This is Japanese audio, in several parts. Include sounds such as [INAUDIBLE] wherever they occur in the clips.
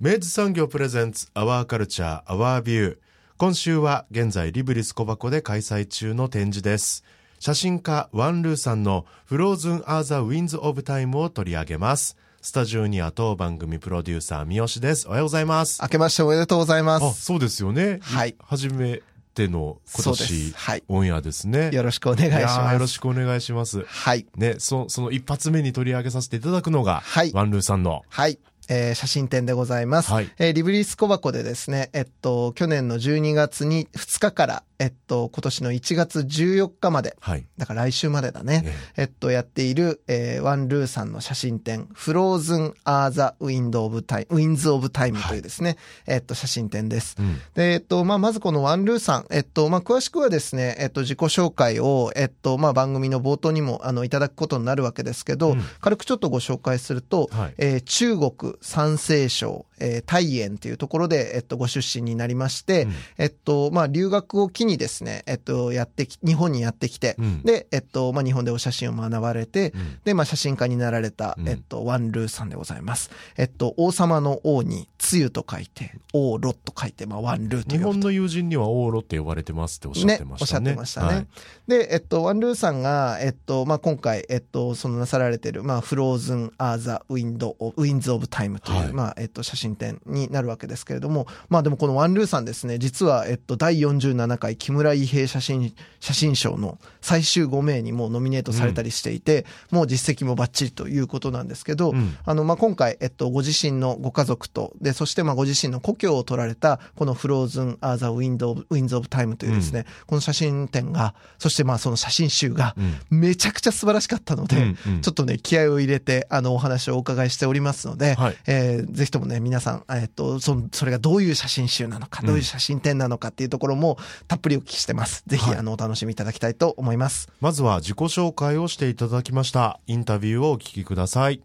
明治産業プレゼンツアワーカルチャーアワービュー今週は現在リブリス小箱で開催中の展示です。写真家ワンルーさんのフローズン・アー・ザ・ウィンズ・オブ・タイムを取り上げます。スタジオには当番組プロデューサー三好です。おはようございます。明けましておめでとうございまあす。そうですよね。はい。初めての今年す。はい。オンエアですね。よろしくお願いしやます。ーよろしくお願いします。はい。ね、そその一発目に取り上げさせていただくのが、はい。ワンルーさんの、はい。えー写真展でございます。はいえーリブリス小箱でですね、えっと、去年の12月に2日から、えっと、今年の1月14日まで、はい。だから来週までだね。ええっと、やっている、えーワンルーさんの写真展、 Frozen are the wind of time、winds of time というですね、えっと、写真展です。えうん。で、えっと、まあ、まずこのワンルーさん、えっと、まあ、詳しくはですね、えっと、自己紹介を、えっと、まあ、番組の冒頭にも、あの、いただくことになるわけですけど、うん軽くちょっとご紹介すると、はいえー中国山西省、えー、大園というところで、えっと、ご出身になりまして、うん。えっと、まあ、留学を機にですね、えっと、やってき、日本にやってきて、うん。で、えっと、まあ、日本でお写真を学ばれて、うん。で、まあ、写真家になられた、うん。えっと、ワンルーさんでございます。えっと、王様の王に、つゆと書いて、王露と書いて、まあ、ワンルーという日本の友人にはオーロって呼ばれてますっておっしゃってましたね。おっしゃってましたね。はい。で、えっと、ワンルーさんが、えっと、まあ、今回、えっと、そのなさられてる、まあ、 Frozen are the wind winds of time という、はい。まあ、えっと、写真展になるわけですけれども、まあ、でもこのワンルーさんですね、実は、えっと、第47回木村伊兵衛写真、写真賞の最終5名にもうノミネートされたりしていて、もう実績もバッチリということなんですけど、うん。あの、まあ、今回、えっと、ご自身のご家族と、で、そして、まあ、ご自身の故郷を撮られた、この Frozen are the wind winds of time というですね、この写真展が、そして、まあ、その写真集が、うん。めちゃくちゃ素晴らしかったので、うんうん。ちょっとね、気合を入れて、あの、お話をお伺いしておりますので、はい。えーぜひともね、皆さん、えっと、その、それがどういう写真集なのか、うんどういう写真展なのかっていうところも、たっぷりお聞きしてます。ぜひ、はいあの、お楽しみいただきたいと思います。まずは自己紹介をしていただきました。インタビューをお聞きください。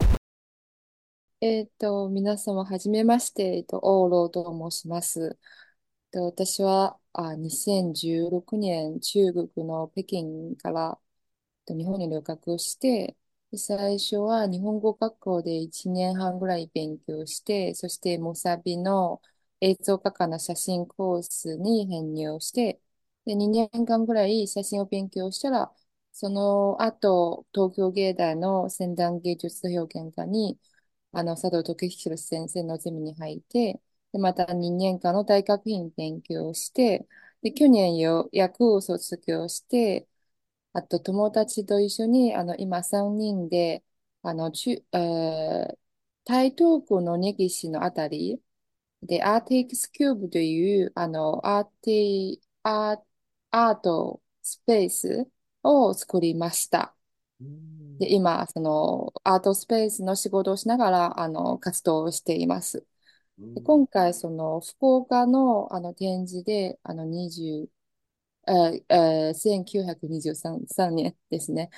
えっと、皆様、はじめまして、えっと、オーローと申します。で私は、あ、2016年、中国の北京から、えっと日本に留学して、最初は日本語学校で1年半ぐらい勉強して、そしてモサビの映像画家の写真コースに編入して、で、2年間ぐらい写真を勉強したら、その後、東京芸大の先端芸術表現科に、あの、佐藤時弘先生のゼミに入って、で、また2年間の大学院勉強して、で、去年ようやく卒業して、あと友達と一緒に、あの、今3人で、あの、中、えー台東区の根岸のあたりで、アーティクスキューブという、あの、アーティ、アー、アートスペースを作りました。で、今、その、アートスペースの仕事をしながら、あの、活動をしています。で今回、その、福岡の、あの、展示で、あの、20、えーえー1923年ですね。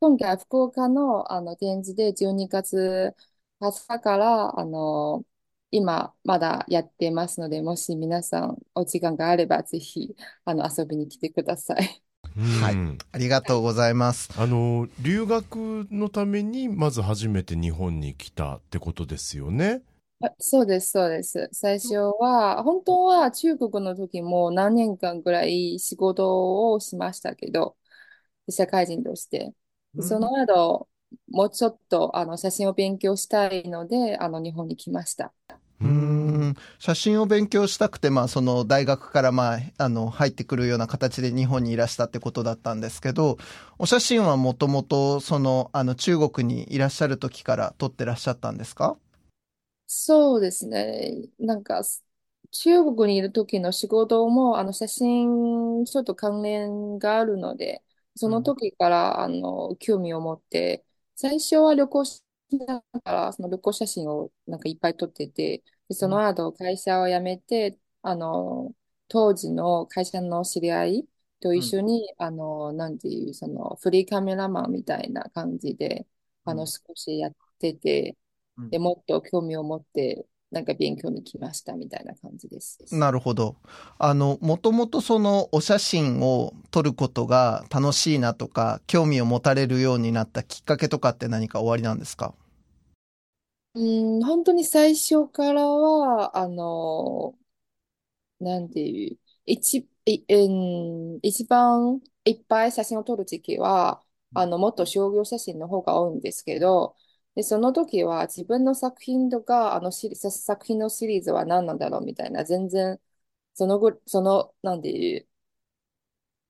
今回、福岡の、あの、展示で12月20日から、あの、今、まだやってますので、もし皆さん、お時間があれば、ぜひ、あの、遊びに来てください。はいうんありがとうございます。あの、留学のために、まず初めて日本に来たってことですよね。あそうです、そうです。最初は、本当は中国の時も何年間ぐらい仕事をしましたけど、社会人として。でその後、もうちょっとあの写真を勉強したいので、あの日本に来ました。うーん写真を勉強したくて、まあ、その大学から、まあ、あの、入ってくるような形で日本にいらしたってことだったんですけど、お写真はもともと、その、あの、中国にいらっしゃる時から撮ってらっしゃったんですか？そうですね。なんか、中国にいる時の仕事も、あの、写真、ちょっと関連があるので、その時から、あの、興味を持って、最初は旅行しながら、その旅行写真をなんかいっぱい撮ってて、で、その後、会社を辞めて、あの、当時の会社の知り合いと一緒に、あの、なんていう、その、フリーカメラマンみたいな感じで、あの、少しやってて、うんで、もっと興味を持って、なんか勉強に来ましたみたいな感じです。なるほど。あの、もともとそのお写真を撮ることが楽しいなとか、興味を持たれるようになったきっかけとかって何か終わりなんですか？うん、本当に最初からは、あの、なんていう、一、いうん一番いっぱい写真を撮る時期は、あの、もっと商業写真の方が多いんですけど、で、その時は自分の作品とか、あのシリ、さ作品のシリーズは何なんだろうみたいな、全然、そのぐ、その、なんていう、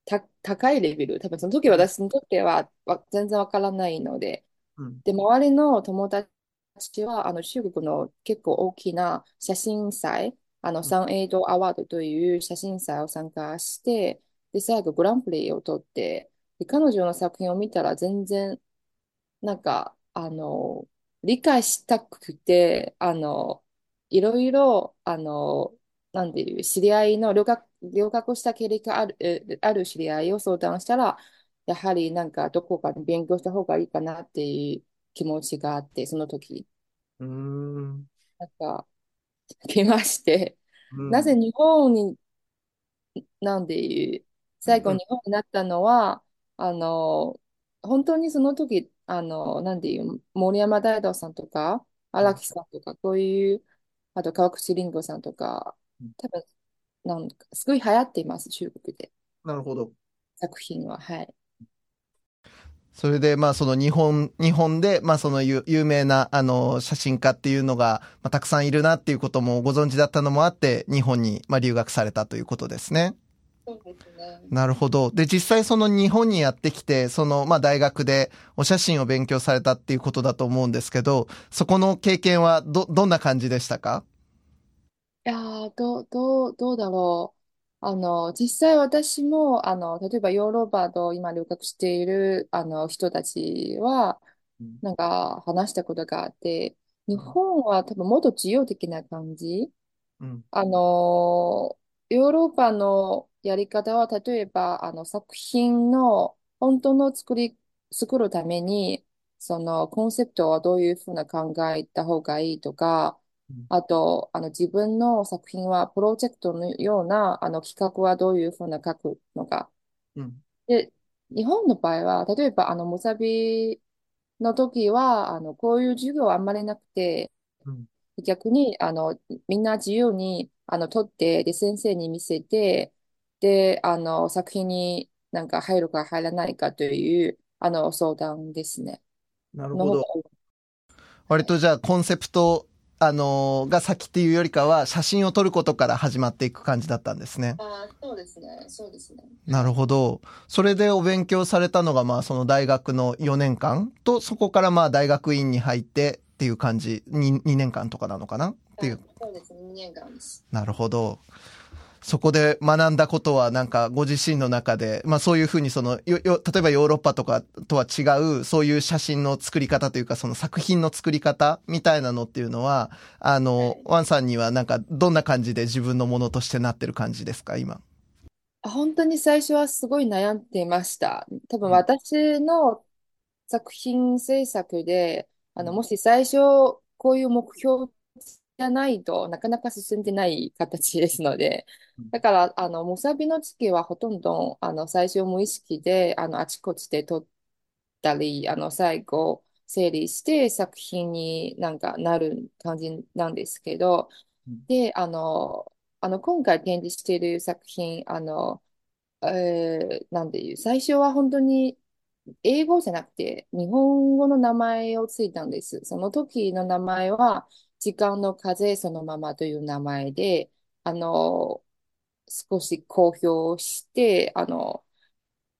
た、高いレベル、多分その時私にとっては、わ全然わからないので、うん。で、周りの友達は、あの、中国の結構大きな写真祭、あの、サンエイドアワードという写真祭を参加して、で、最後グランプリを取って、で、彼女の作品を見たら全然、なんか、あの、理解したくて、あの、いろいろ、あの、なんていう、知り合いの留学、留学した経歴がある、えある知り合いを相談したら、やはりなんかどこかで勉強した方がいいかなっていう気持ちがあって、その時、うーん。なんか、来まして、なぜ日本に、なんでいう、最後うん日本になったのは、あの、本当にその時、あの、なんでいう、森山大道さんとか、荒木さんとか、こういう、あと川口林吾さんとかうん、多分、なんか、すごい流行っています、中国で。なるほど。作品は、はい。それで、まあ、その日本、日本で、まあ、その有有名な、あの、写真家っていうのが、まあ、たくさんいるなっていうこともご存知だったのもあって、日本に、まあ、留学されたということですね。そうですね。なるほど。で、実際その日本にやってきて、その、まあ、大学でお写真を勉強されたっていうことだと思うんですけど、そこの経験はど、どんな感じでしたか？いやー、どう、どう、どうだろう。あの、実際私も、あの、例えばヨーロッパと今留学している、あの、人たちはうん、なんか話したことがあって、日本は多分もっと自由的な感じ。うん。あの、ヨーロッパのやり方は、例えば、あの、作品の本当の作り、作るために、そのコンセプトはどういうふうな考えた方がいいとか、うんあと、あの、自分の作品はプロジェクトのような、あの、企画はどういうふうな書くのか。うん。で、日本の場合は、例えば、あの、ムサビの時は、あの、こういう授業はあんまりなくて、うん逆に、あの、みんな自由に、あの、撮って、で、先生に見せて、で、あの、作品になんか入るか入らないかという、あの、相談ですね。なるの方が多い割とじゃあコンセプト、あのーが先っていうよりかは写真を撮ることから始まっていく感じだったんですね。あーそうですね。そうですね。なるほど。それでお勉強されたのがまあその大学の4年間とそこからまあ大学院に入ってっていう感じ、2, 2年間とかなのかな？っていう。そうですね。2年間です。なるほど。そこで学んだことはなんかご自身の中で、まあそういうふうにその、よ、よ、例えばヨーロッパとかとは違う、そういう写真の作り方というかその作品の作り方みたいなのっていうのは、あの、ワンさんにはなんかどんな感じで自分のものとしてなってる感じですか、今？あ本当に最初はすごい悩んでいました。多分うん私の作品制作で、あの、うんもし最初こういう目標じゃないとなかなか進んでない形ですのでうん、だから、あの、ムサビの時はほとんど、あの、最初無意識で、あの、あちこちで撮ったり、あの、最後整理して作品になんかなる感じなんですけど、うんで、あの、あの、今回展示している作品、あの、えーなんていう、最初は本当に英語じゃなくて日本語の名前をついたんです。その時の名前は、時間の風そのままという名前で、あの、少し公表して、あの、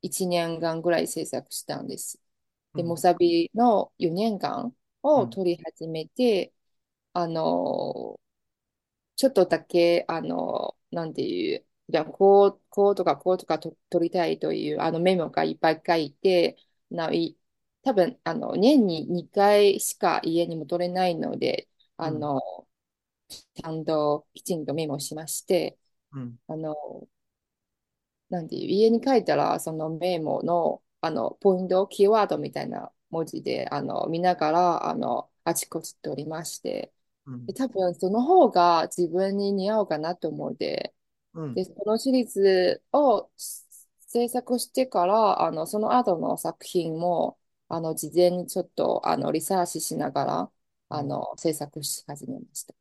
1年間ぐらい制作したんです。で、モサビの4年間を撮り始めて、うん、あの、ちょっとだけ、あの、なんていう、じゃこう、こうとかこうとかと取りたいというあのメモがいっぱい書いて、ない多分あの年に2回しか家に戻れないので、あの、ちゃんときちんとメモしまして、うん、あの、なんていう、家に帰ったら、そのメモの、あの、ポイント、キーワードみたいな文字で、あの、見ながら、あの、あちこち取りまして、うん、で多分その方が自分に似合うかなと思うで、うん、で、このシリーズを制作してから、あの、その後の作品も、あの、事前にちょっと、あの、リサーチしながら、あの、制作し始めました。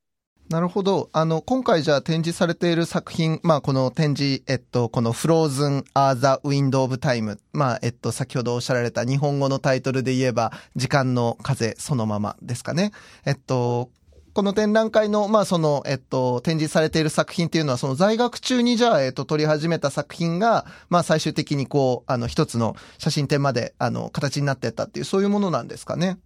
なるほど。あの、今回じゃあ展示されている作品、まあ、この展示、えっと、この Frozen are the Wind of Time。まあ、えっと、先ほどおっしゃられた日本語のタイトルで言えば、時間の風そのままですかね。えっと、この展覧会の、まあ、その、えっと、展示されている作品っていうのは、その在学中にじゃあ、えっと、撮り始めた作品が、まあ、最終的にこう、あの、一つの写真展まで、あの、形になってったっていう、そういうものなんですかね。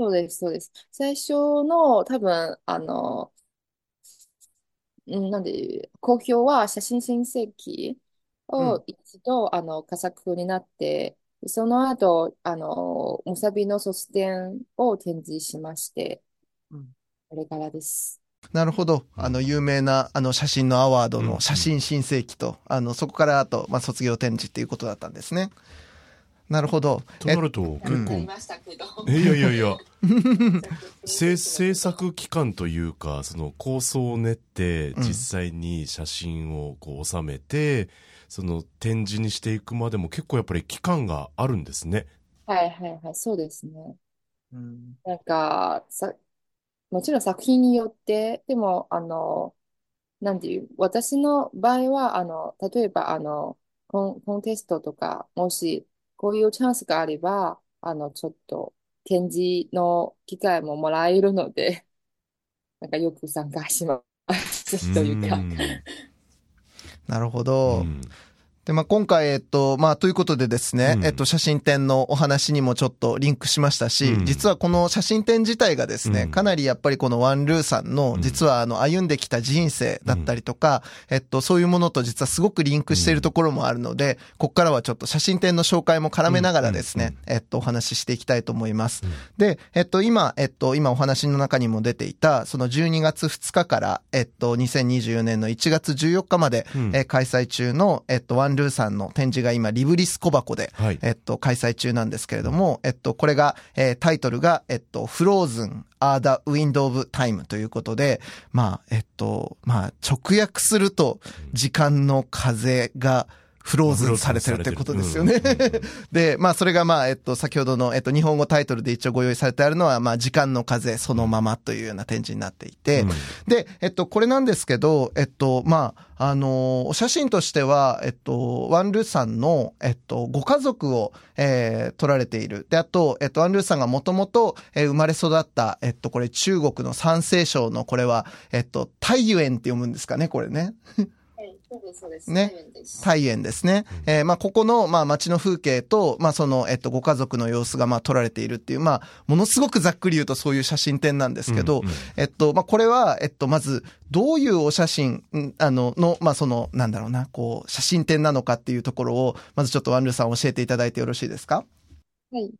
そうです、そうです。最初の、多分、あの、なんで、公表は写真新世紀を一度、うん、あの、佳作になって、その後、あの、ムサビの卒展を展示しまして、これからです。なるほど。あの、有名な、あの、写真のアワードの写真新世紀と、あの、そこからあと、まあ、卒業展示っていうことだったんですね。なるほど。となると、結構、うん、いやいやいや、制制作期間というか、その構想を練って、実際に写真をこう収めて、うん、その展示にしていくまでも結構やっぱり期間があるんですね。はいはいはい、そうですね。うん、なんか、さ、もちろん作品によって、でも、あの、なんていう、私の場合は、あの、例えば、あの、コン、コンテストとか、もし、こういうチャンスがあれば、あの、ちょっと、展示の機会ももらえるので、[LAUGHS] なんかよく参加しますというか。なるほど。うんで、まあ、今回、えっと、まあ、ということでですね、うん、えっと、写真展のお話にもちょっとリンクしましたし、うん、実はこの写真展自体がですね、うん、かなりやっぱりこのワンルーさんの、実はあの、歩んできた人生だったりとか、えっと、そういうものと実はすごくリンクしているところもあるので、ここからはちょっと写真展の紹介も絡めながらですね、えっと、お話ししていきたいと思います。で、えっと、今、えっと、今お話の中にも出ていた、その12月2日から、えっと、2024年の1月14日まで、え開催中の、えっと、ワンルーさんの展示が今、リブリス小箱で、はい、えっと、開催中なんですけれども、えっと、これが、えー、タイトルが、えっと、フローズン、アーダ・ウィンド・オブ・タイムということで、まあ、えっと、まあ、直訳すると、時間の風が、フローズンされてるってことですよね。で、まあそれがまあ、えっと、先ほどの、えっと、日本語タイトルで一応ご用意されてあるのは、まあ、時間の風そのままというような展示になっていて、うん、で、えっと、これなんですけど、えっと、まあ、あのお写真としては、えっと、ワンルーさんの、えっと、ご家族を、えー、撮られている。で、あと、えっと、ワンルーさんがもともと、えー、生まれ育った、えっと、これ中国の山西省の、これは、えっと、太原って読むんですかね、これね。そうです、そうです。ね。大園ですね。えー、まあ、ここの、まあ、街の風景と、まあ、その、えっと、ご家族の様子が、まあ、撮られているっていう、まあ、ものすごくざっくり言うとそういう写真展なんですけど、うんうん、えっと、まあ、これは、えっと、まず、どういうお写真、あの、の、まあ、その、なんだろうな、こう、写真展なのかっていうところを、まずちょっとワンルーさん教えていただいてよろしいですか？はい。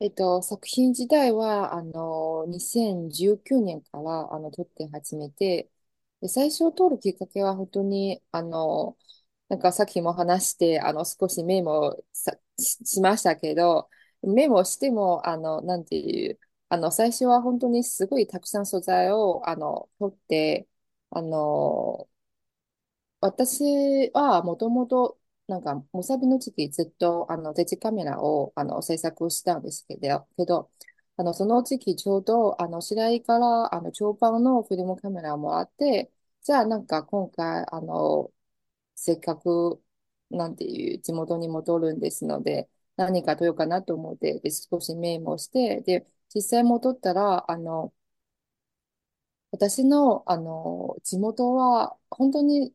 えっと、作品自体は、あの、2019年から、あの、撮って始めて、で、最初を通るきっかけは本当に、あの、なんかさっきも話して、あの、少しメモさししましたけど、メモしても、あの、なんていう、あの、最初は本当にすごいたくさん素材を、あの、取って、あの、私はもともと、なんか、モサビの時期ずっと、あの、デジカメラを、あの、制作したんですけど、けど、あの、その時期ちょうど、あの、白井から、あの、長パンのフィルムカメラもらって、じゃあなんか今回、あの、せっかく、なんていう地元に戻るんですので、何か取ろうかなと思って、で、少しメモして、で、実際戻ったら、あの、私の、あの、地元は、本当に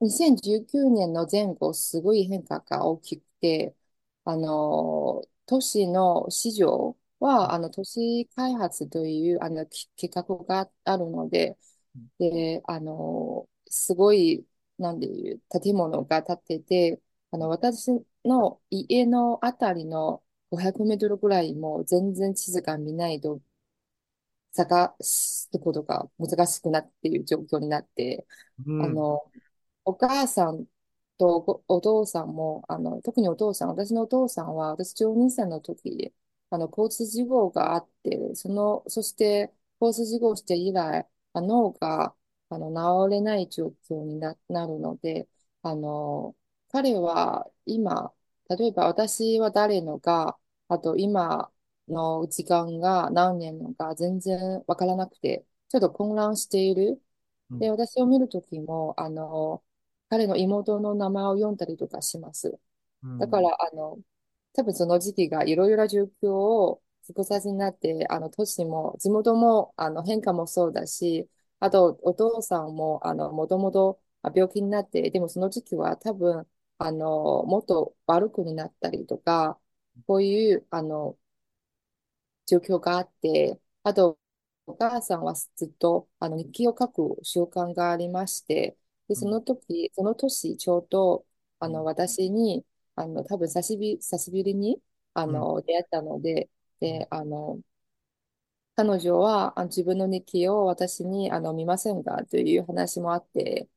2019年の前後、すごい変化が大きくて、あの、都市の市場は、あの、都市開発という、あの、計画があるので、で、あの、すごい、なんでいう、建物が建ってて、あの、私の家のあたりの500メートルぐらいも全然地図が見ないと探すことが難しくなっている状況になって、うん、あの、お母さんとお父さんも、あの、特にお父さん、私のお父さんは、私12歳の時、あの、交通事故があって、その、そして交通事故をして以来、脳が、あの、治れない状況にな、なるので、あの、彼は今、例えば私は誰のか、あと今の時間が何年のか全然わからなくて、ちょっと混乱している。で、私を見るときも、あの、彼の妹の名前を読んだりとかします。だから、あの、多分その時期がいろいろな状況を複雑になって、あの、都市も、地元も、あの、変化もそうだし、あと、お父さんも、あの、もともと病気になって、でもその時期は多分、あの、もっと悪くになったりとか、こういう、あの、状況があって、あと、お母さんはずっと、あの、日記を書く習慣がありまして、で、その時、その年、ちょうど、あの、私に、あの、多分久しぶり、久しぶりに、あの、出会ったので、で、あの、彼女はあ自分の日記を私にあの見ませんかという話もあって、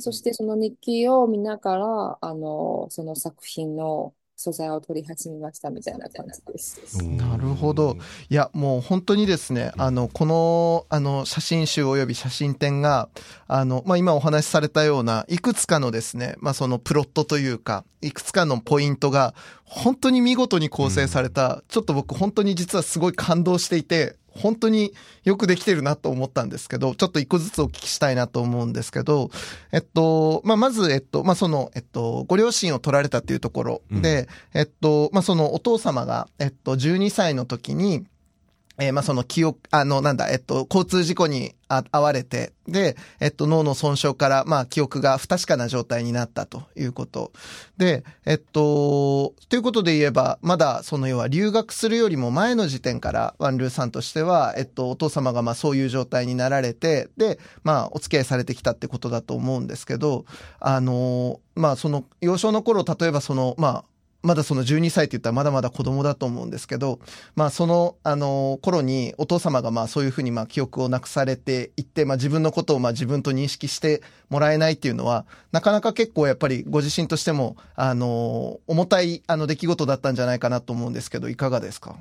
そしてその日記を見ながら、あの、その作品の素材を取り始めましたみたいな感じです。なるほど。いや、もう本当にですね、あの、この、あの、写真集及び写真展が、あの、まあ、今お話しされたような、いくつかのですね、まあ、そのプロットというか、いくつかのポイントが、本当に見事に構成された、ちょっと僕本当に実はすごい感動していて、本当によくできてるなと思ったんですけど、ちょっと一個ずつお聞きしたいなと思うんですけど、えっと、まあ、まず、えっと、まあ、その、えっと、ご両親を取られたっていうところで、うん、えっと、まあ、そのお父様が、えっと、12歳の時に、えー、まあ、その記憶、あの、なんだ、えっと、交通事故にあ遭われて、で、えっと、脳の損傷から、まあ、記憶が不確かな状態になったということ。で、えっと、ということで言えば、まだ、その要は留学するよりも前の時点から、ワンルーさんとしては、えっと、お父様がまあ、そういう状態になられて、で、まあ、お付き合いされてきたってことだと思うんですけど、あの、まあ、その、幼少の頃、例えばその、まあ、まだその12歳って言ったらまだまだ子供だと思うんですけど、まあその、あの、頃にお父様がまあそういうふうにまあ記憶をなくされていって、まあ自分のことをまあ自分と認識してもらえないっていうのは、なかなか結構やっぱりご自身としても、あの、重たいあの出来事だったんじゃないかなと思うんですけど、いかがですか？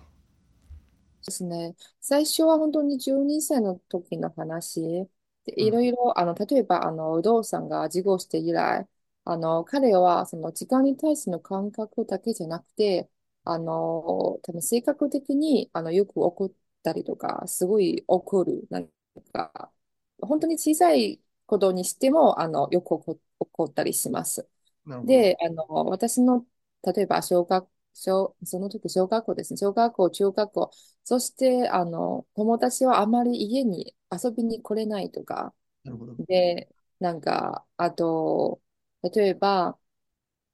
ですね。最初は本当に12歳の時の話、いろいろ、あの、例えば、あの、有働さんが事故して以来、あの、彼はその時間に対しての感覚だけじゃなくて、あの、多分性格的にあのよく怒ったりとか、すごい怒る。なんか、本当に小さいことにしても、あの、よく怒怒ったりします。で、あの、私の、例えば小学小、その時小学校ですね。小学校、中学校。そして、あの、友達はあまり家に遊びに来れないとか。で、なんか、あと、例えば、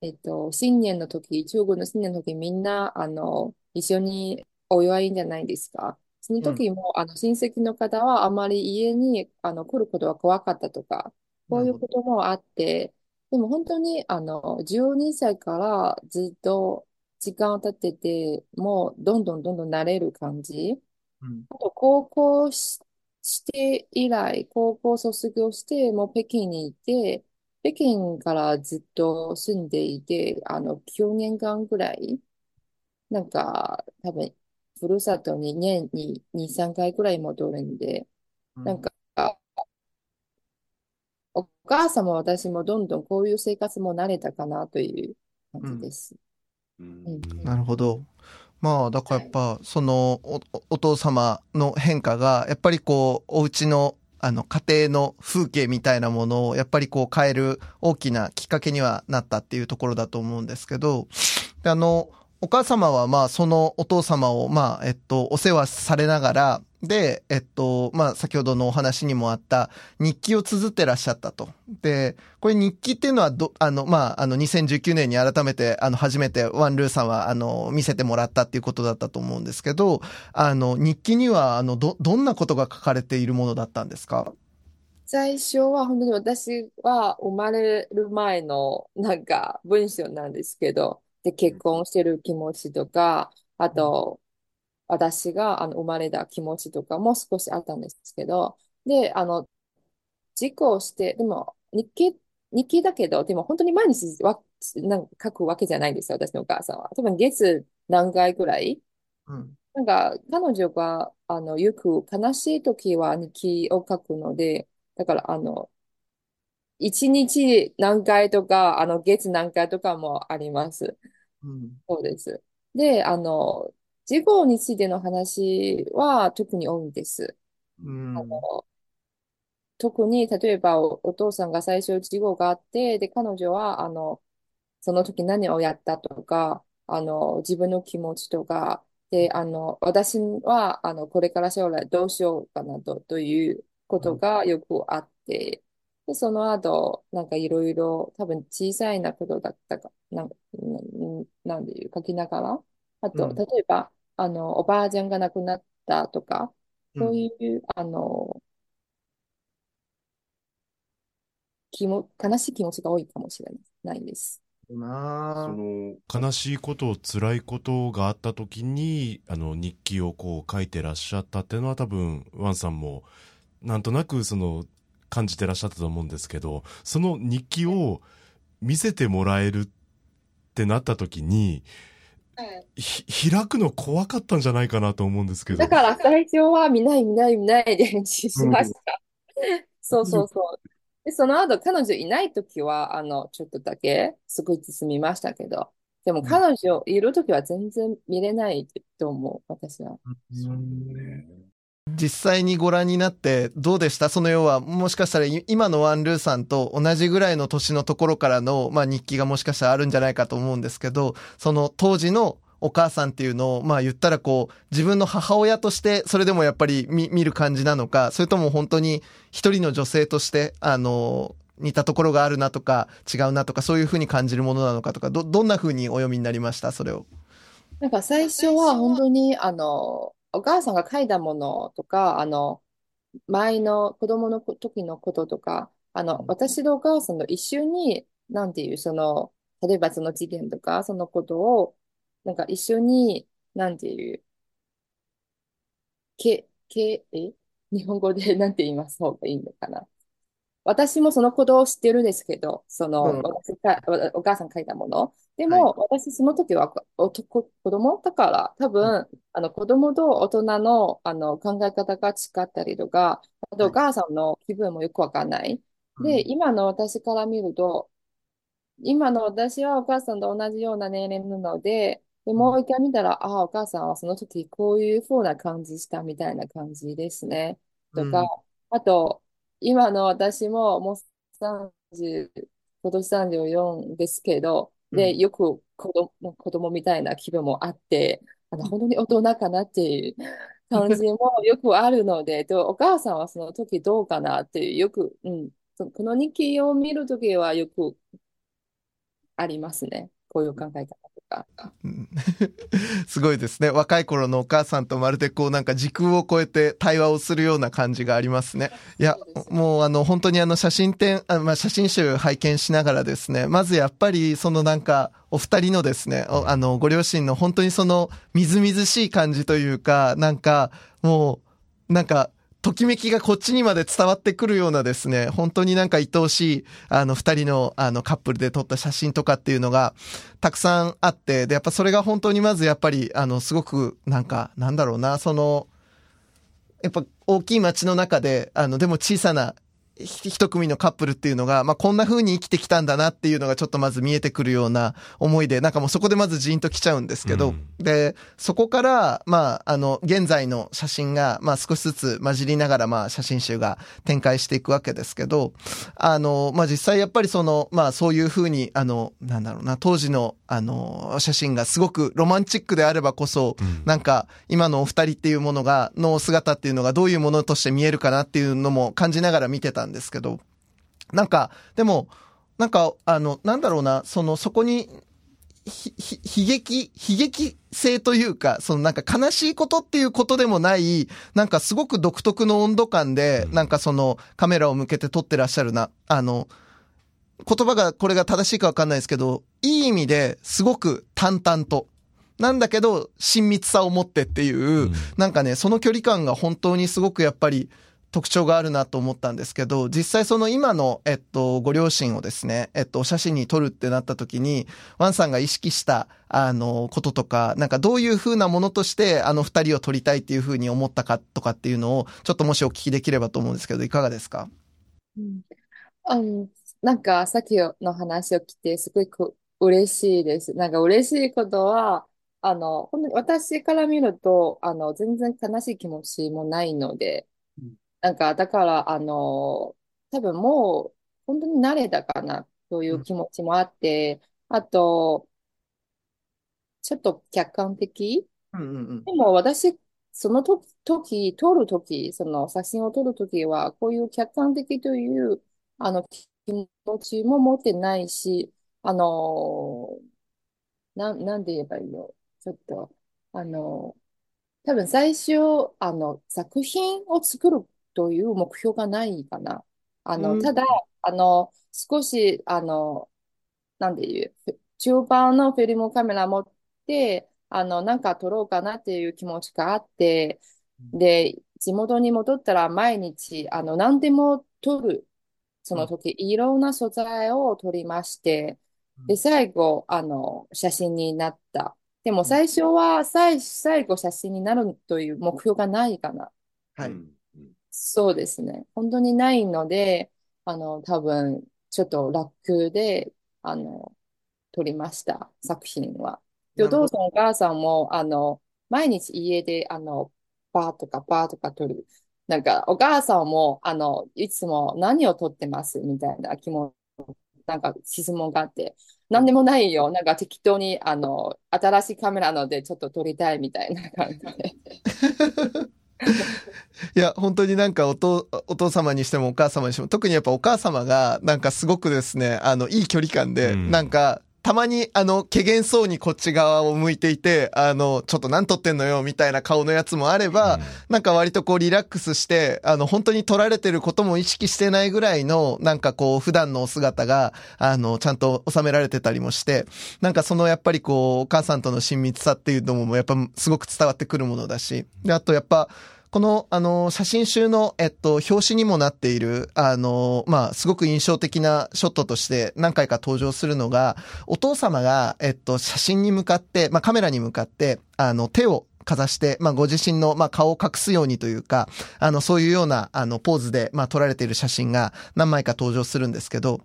えっと、新年の時、中国の新年の時、みんな、あの、一緒にお祝いじゃないですか。その時も、あの、親戚の方はあまり家に、あの、来ることは怖かったとか、こういうこともあって、でも本当に、あの、12歳からずっと時間を経ってて、もうどんどんどんどん慣れる感じ。うん、あと、高校しして以来、高校卒業して、もう北京にいて、北京からずっと住んでいて、あの、9年間ぐらい、なんか、多分、ふるさとに年に2、3回ぐらい戻るんで、なんか、お母さんも私もどんどんこういう生活も慣れたかなという感じです。うん、なるほど。まあ、だからやっぱ、そのお、お父様の変化が、やっぱりこう、お家のあの、家庭の風景みたいなものを、やっぱりこう変える大きなきっかけにはなったっていうところだと思うんですけど、あの、お母様は、まあ、そのお父様を、まあ、えっと、お世話されながら、で、えっと、まあ、先ほどのお話にもあった日記を綴ってらっしゃったと。で、これ日記っていうのはど、あの、まあ、あの、2019年に改めて、あの、初めてワンルーさんは、あの、見せてもらったっていうことだったと思うんですけど、あの、日記には、あの、ど、どんなことが書かれているものだったんですか？最初は本当に私は生まれる前のなんか文章なんですけど、で、結婚してる気持ちとか、あと、私があの生まれた気持ちとかも少しあったんですけど、で、あの、事故をして、でも日記、日記だけど、でも本当に毎日わなんか書くわけじゃないんですよ、私のお母さんは。多分月何回ぐらい？うん。なんか彼女があのよく悲しい時は日記を書くので、だからあの、一日何回とか、あの月何回とかもあります。うん。そうです。で、あの、事故についての話は特に多いんです。うあん。の、特に、例えばお、お父さんが最初事故があって、で、彼女は、あの、その時何をやったとか、あの、自分の気持ちとか、で、あの、私は、あの、これから将来どうしようかなと、ということがよくあって、で、その後、なんかいろいろ、多分小さいなことだったか、なん、んなんでいう、書きながら、あと、うん。例えば、あの、おばあちゃんが亡くなったとか、そううん。いう、あの、気も、悲しい気持ちが多いかもしれないです。そなあ。の悲しいこと辛いことがあった時にあの日記をこう書いてらっしゃったっていうのは多分ワンさんもなんとなくその感じてらっしゃったと思うんですけどその日記を見せてもらえるってなった時に開くの怖かったんじゃないかなと思うんですけど。だから最初は見ない見ない見ないで練習しうん。ました。そうそうそう。で、その後彼女いないときは、あの、ちょっとだけすごい進みましたけど、でも彼女いるときは全然見れないと思う、私は。そうね。実際にご覧になってどうでしたその要はもしかしたら今のワンルーさんと同じぐらいの年のところからの、まあ、日記がもしかしたらあるんじゃないかと思うんですけどその当時のお母さんっていうのをまあ言ったらこう自分の母親としてそれでもやっぱり見見る感じなのかそれとも本当に一人の女性としてあの似たところがあるなとか違うなとかそういうふうに感じるものなのかとかどどんなふうにお読みになりましたそれを？なんか最初は本当に、あの、お母さんが書いたものとか、あの、前の子供の時のこととか、あの、私とお母さんと一緒に、なんていう、その、例えばその事件とか、そのことを、なんか一緒に、なんていう、け、け、え？日本語で [LAUGHS] なんて言います方がいいのかな。私もそのことを知ってるんですけど、その、うん。私が、お母さん書いたもの。ではい。も、私その時は男、子供だから、多分、あの、子供と大人の、あの、考え方が違ったりとか、あと、はい。お母さんの気分もよくわかんない。で、うん。今の私から見ると、今の私はお母さんと同じような年齢なので、で、うん。もう一回見たら、ああ、お母さんはその時こういう風な感じしたみたいな感じですね。とか、うんあと、今の私ももう30、今年34ですけど、で、うん。よく子供、子供みたいな気分もあって、あの、本当に大人かなっていう感じも [LAUGHS] よくあるので、と、お母さんはその時どうかなっていう、よく、うん、そこの日記を見るときはよくありますね。こういう考え方すごいですね。若い頃のお母さんとまるでこうなんか時空を超えて対話をするような感じがありますね。いや、もうあの本当にあの写真展、あまあ、写真集拝見しながらですね、まずやっぱりそのなんかお二人のですね、あのご両親の本当にそのみずみずしい感じというか、なんかもうなんかときめきがこっちにまで伝わってくるようなですね、本当になんか愛おしい、あの、二人の、あの、カップルで撮った写真とかっていうのが、たくさんあって、で、やっぱそれが本当にまずやっぱり、あの、すごく、なんか、なんだろうな、その、やっぱ大きい街の中で、あの、でも小さな一組のカップルっていうのが、まあ、こんな風に生きてきたんだなっていうのがちょっとまず見えてくるような思いで、なんかもうそこでまずジーンと来ちゃうんですけど、うん。で、そこから、まあ、あの、現在の写真が、まあ、少しずつ混じりながら、まあ、写真集が展開していくわけですけど、あの、まあ、実際やっぱりその、まあ、そういう風に、あの、なんだろうな、当時の、あの、写真がすごくロマンチックであればこそ、うん。なんか、今のお二人っていうものが、の姿っていうのがどういうものとして見えるかなっていうのも感じながら見てたんですけど、なんか、でも、なんか、あの、なんだろうな、その、そこに、ひ、ひ、悲劇、悲劇性というか、そのなんか悲しいことっていうことでもない、なんかすごく独特の温度感で、うんなんかそのカメラを向けて撮ってらっしゃるな、あの、言葉がこれが正しいかわかんないですけど、いい意味ですごく淡々と。なんだけど、親密さを持ってっていう、うんなんかね、その距離感が本当にすごくやっぱり特徴があるなと思ったんですけど、実際その今の、えっと、ご両親をですね、えっと、お写真に撮るってなった時に、ワンさんが意識した、あの、こととか、なんかどういう風なものとして、あの二人を撮りたいっていう風に思ったかとかっていうのを、ちょっともしお聞きできればと思うんですけど、いかがですか？うんあの、なんかさっきの話を聞いてすごく嬉しいです。なんか嬉しいことは、あの、私から見ると、あの、全然悲しい気持ちもないので、なんかだから、あの、多分もう本当に慣れたかなという気持ちもあって、あと、ちょっと客観的うんうんうん。でも私、その時、時、撮る時、その写真を撮る時は、こういう客観的という、あの、気持ちも持ってないし、あの、なん、なんで言えばいいのちょっと、あの、多分最初、あの、作品を作るという目標がないかな。あの、うんただ、あの、少し、あの、なんで言う、中盤のフィルムカメラ持って、あの、なんか撮ろうかなっていう気持ちがあって、で、地元に戻ったら毎日、あの、何でも撮る。その時、いろんな素材を撮りまして、で、最後、あの、写真になった。でも最初は、最、最後写真になるという目標がないかな。はい。うんそうですね。本当にないので、あの、多分、ちょっと楽で、あの、撮りました、作品は。で、おなるほ父さん、お母さんも、あの、毎日家で、あの、バーとかバーとか撮る。なんか、お母さんも、あの、いつも何を撮ってます？みたいな気も、なんか質問があって、なんでもないよ。なんか適当に、あの、新しいカメラのでちょっと撮りたいみたいな感じで。[LAUGHS] いや、本当になんかお父、お父様にしてもお母様にしても、特にやっぱお母様が、なんかすごくですね、あの、いい距離感で、うん。なんか、たまに、あの、怪げそうにこっち側を向いていて、あの、ちょっと何撮ってんのよ、みたいな顔のやつもあれば、うん。なんか割とこうリラックスして、あの、本当に撮られてることも意識してないぐらいの、なんかこう、普段のお姿が、あの、ちゃんと収められてたりもして、なんかそのやっぱりこう、お母さんとの親密さっていうのも、やっぱすごく伝わってくるものだし、で、あとやっぱ、この、あの、写真集の、えっと、表紙にもなっている、あの、まあ、すごく印象的なショットとして何回か登場するのが、お父様が、えっと、写真に向かって、まあ、カメラに向かって、あの、手をかざして、まあ、ご自身の、まあ、顔を隠すようにというか、あの、そういうような、あの、ポーズで、まあ、撮られている写真が何枚か登場するんですけど、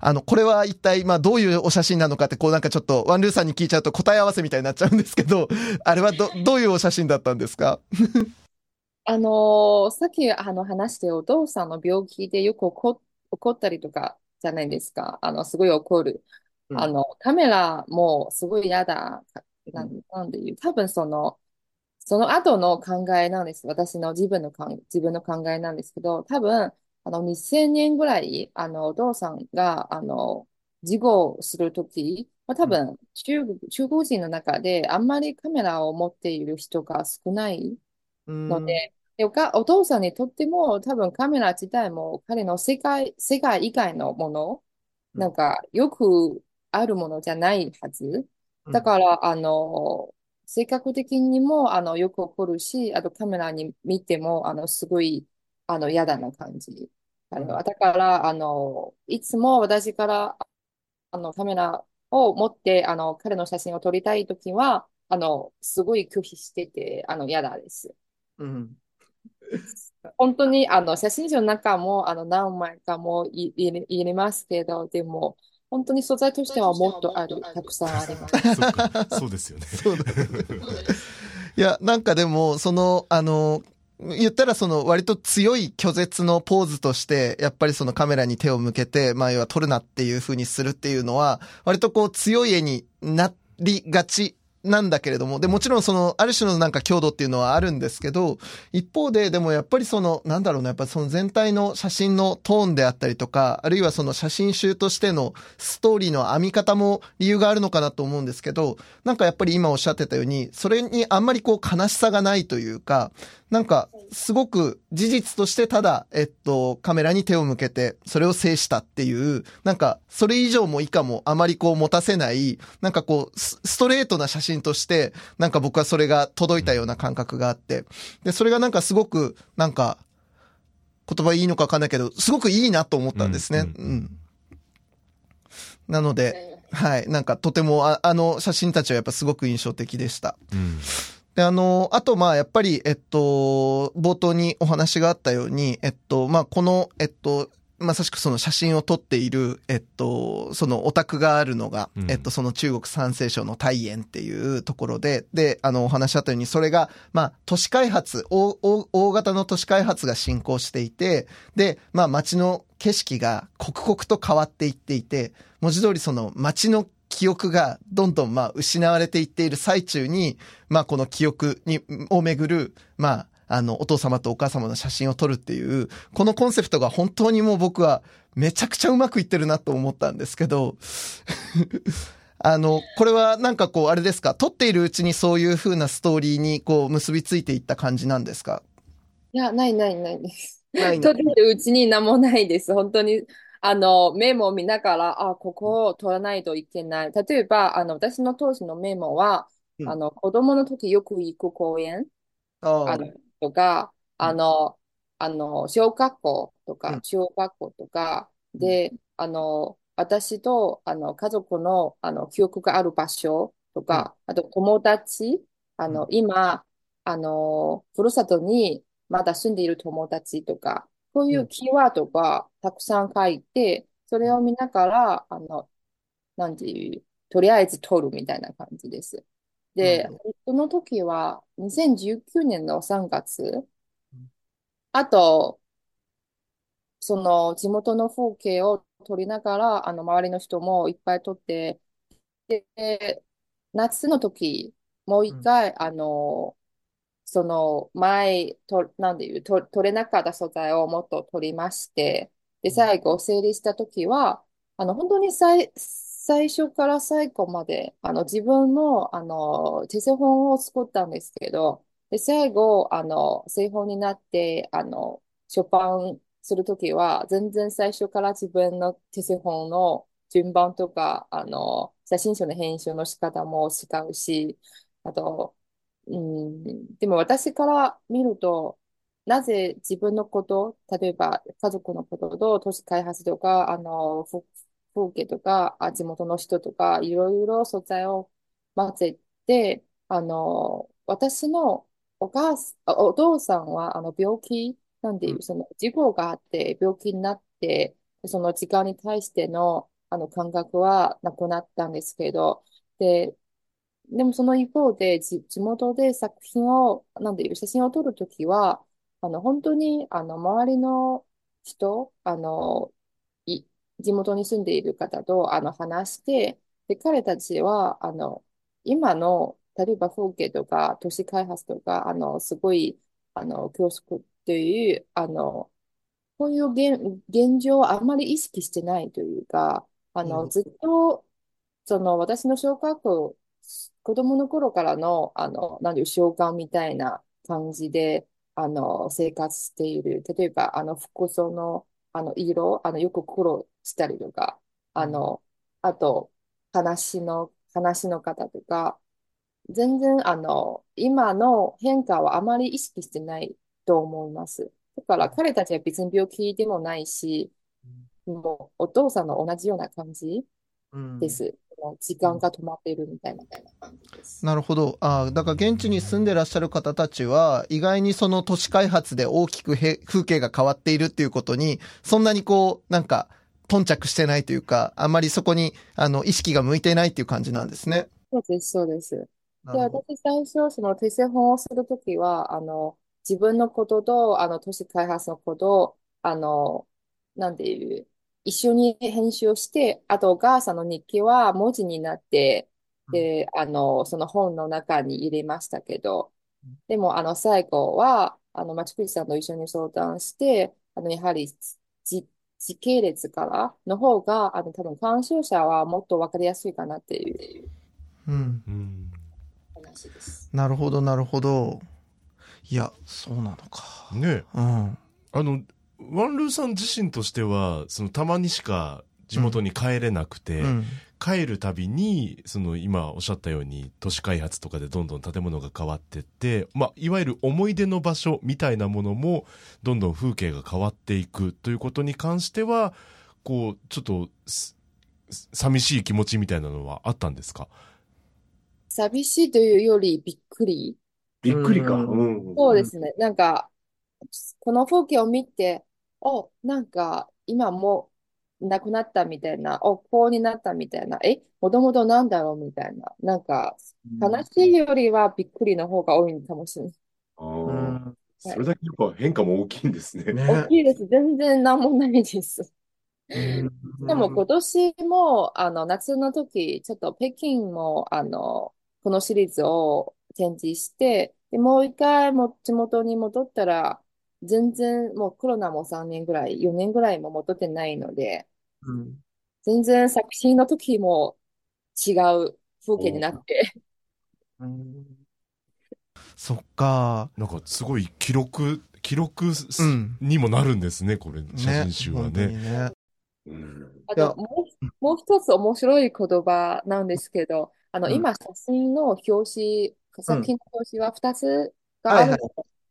あの、これは一体、まあ、どういうお写真なのかって、こうなんかちょっと、ワンルーさんに聞いちゃうと答え合わせみたいになっちゃうんですけど、あれはど、どういうお写真だったんですか？あのさっきあの話してお父さんの病気でよく怒、怒ったりとかじゃないですか。あの、すごい怒る。うんあの、カメラもすごい嫌だ。なん、なんで言う。多分その、その後の考えなんです。私の自分の考え、自分の考えなんですけど、多分、あの、2000年ぐらい、あの、お父さんが、あの、事故するとき、まあ、多分、中国、中国人の中であんまりカメラを持っている人が少ない。ので、でおか、お父さんにとっても多分カメラ自体も彼の世界、世界以外のもの、うんなんかよくあるものじゃないはず。うんだから、あの、性格的にも、あの、よく怒るし、あとカメラに見ても、あの、すごい、あの、嫌だな感じ。彼は。だから、あの、いつも私から、あの、カメラを持って、あの、彼の写真を撮りたいときは、あの、すごい拒否してて、あの、嫌だです。うん。本当にあの写真集の中もあの何枚かもい入れ入れますけど、でも本当に素材としてはもっとある、たくさんあります。そ [LAUGHS] そうですよね。そうだいや、なんかでも、その、あの、言ったらその割と強い拒絶のポーズとして、やっぱりそのカメラに手を向けて、まあ要は撮るなっていう風にするっていうのは、割とこう強い絵になりがちなんだけれども、で、もちろんその、ある種のなんか強度っていうのはあるんですけど、一方で、でもやっぱりその、なんだろうな、やっぱその全体の写真のトーンであったりとか、あるいはその写真集としてのストーリーの編み方も理由があるのかなと思うんですけど、なんかやっぱり今おっしゃってたように、それにあんまりこう悲しさがないというか、なんか、すごく事実としてただ、えっと、カメラに手を向けて、それを制したっていう、なんか、それ以上も以下もあまりこう持たせない、なんかこう、ストレートな写真として、なんか僕はそれが届いたような感覚があって、で、それがなんかすごく、なんか、言葉いいのかわかんないけど、すごくいいなと思ったんですね。ううんん。なので、はい、なんかとてもあ、あの写真たちはやっぱすごく印象的でした。うんで、あの、あと、まあ、やっぱり、えっと、冒頭にお話があったように、えっと、まあ、この、えっと、まさしくその写真を撮っている、えっと、そのオタクがあるのが、うん。えっと、その中国山西省の大園っていうところで、で、あの、お話あったように、それが、まあ、都市開発、大、大大型の都市開発が進行していて、で、まあ、街の景色が刻々と変わっていっていて、文字通りその街の記憶がどんどんまあ失われていっている最中に、まあこの記憶に、をめぐる、まあ、あの、お父様とお母様の写真を撮るっていう、このコンセプトが本当にもう僕はめちゃくちゃうまくいってるなと思ったんですけど、[LAUGHS] あの、これはなんかこう、あれですか、撮っているうちにそういう風なストーリーにこう結びついていった感じなんですか？いや、ないないないです。ない撮ってるうちに何もないです。本当に、あの、メモを見ながら、あ、ここを取らないといけない。例えば、あの、私の当時のメモは、うんあの、子供の時よく行く公園、ああの、とか、うん。あの、あの、小学校とうかん、中学校とか、で、あの、私と、あの、家族の、あの、記憶がある場所とか、あと友達、あの、今、あの、ふるさとにまだ住んでいる友達とか、こういうキーワードがたくさん書いて、それを見ながら、あの、なんていう、とりあえず取るみたいな感じです。でその時は2019年の3月、あと、その地元の風景を撮りながら、あの周りの人もいっぱい撮って、で、夏の時、もう一回、あの、その前と、なんでいう、と、撮れなかった素材をもっと撮りまして、で、最後整理した時は、あの、本当に最、最初から最後まで、あの、自分の、あの、手製本を作ったんですけど、で、最後、あの、製本になって、あの、出版するときは、全然最初から自分の手製本の順番とか、あの、写真集の編集の仕方も違うし、あと、うん、でも私から見ると、なぜ自分のこと、例えば家族のことと都市開発とか、あの、風景とか、あ、地元の人とか、いろいろ素材を混ぜて、あの、私のお母さん、あお父さんは、あの、病気、なんていうう、その、事故があって、病気になって、その時間に対しての、あの、感覚はなくなったんですけど、で、でもその一方で、じ地元で作品を、なんていう、写真を撮るときは、あの、本当に、あの、周りの人、あの、い、地元に住んでいる方と、あの、話して、で、彼たちは、あの、今の、例えば風景とか、都市開発とか、あの、すごい、あの、恐縮っていう、あの、こういう現、現状をあんまり意識してないというか、あの、うんずっと、その、私の小学校、子供の頃からの、あの、なんていう、習慣みたいな感じで、あの、生活している。例えば、あの、服装の、あの、色、あの、よく黒したりとか、あの、あと、話の、話の方とか、全然、あの、今の変化はあまり意識してないと思います。だから、彼たちは別に病気でもないし、もう、お父さんの同じような感じうんです。の時間が止まっているみたいな感じです。なるほど。ああ、だから現地に住んでらっしゃる方たちは、意外にその都市開発で大きくへ風景が変わっているっていうことに、そんなにこう、なんか、頓着してないというか、あんまりそこに、あの、意識が向いていないっていう感じなんですね。そうです、そうです。で。私最初、その訂正本をするときは、あの、自分のことと、あの、都市開発のことを、あの、なんていう、一緒に編集をして、あと、お母さんの日記は文字になって、で、あの、その本の中に入れましたけど、でも、あの、最後は、あの、町口さんと一緒に相談して、あの、やはり、じ、時系列からの方が、あの、多分、鑑賞者はもっとわかりやすいかなっていううん。うん話です。なるほど、なるほど。いや、そうなのか。ねうん。あのワンルーさん自身としてはそのたまにしか地元に帰れなくて、うん。帰るたびにその今おっしゃったように都市開発とかでどんどん建物が変わってって、まあ、いわゆる思い出の場所みたいなものもどんどん風景が変わっていくということに関してはこうちょっとす寂しい気持ちみたいなのはあったんですか？寂しいというよりびっくり。びっくりか。うんうん。そうですね。なんか、この風景を見て、お、なんか、今もうなくなったみたいな、お、こうになったみたいな、え、もともとなんだろうみたいな。なんか、悲しいよりはびっくりの方が多いかもしれない。あうあ、ん。それだけやっぱ変化も大きいんですね。ね大きいです。全然なんもないです。でも今年も、あの、夏の時、ちょっと北京も、あの、このシリーズを展示して、で、もう一回も地元に戻ったら、全然もうコロナも3年ぐらい、4年ぐらいも戻ってないので、うん。全然作品の時も違う風景になって、うん。そっか。なんかすごい記録記録すうん。にもなるんですねこれ写真集はね。あともう、もう一つ面白い言葉なんですけど、あの、うん。今、写真の表紙、作品の表紙は2つがあるのい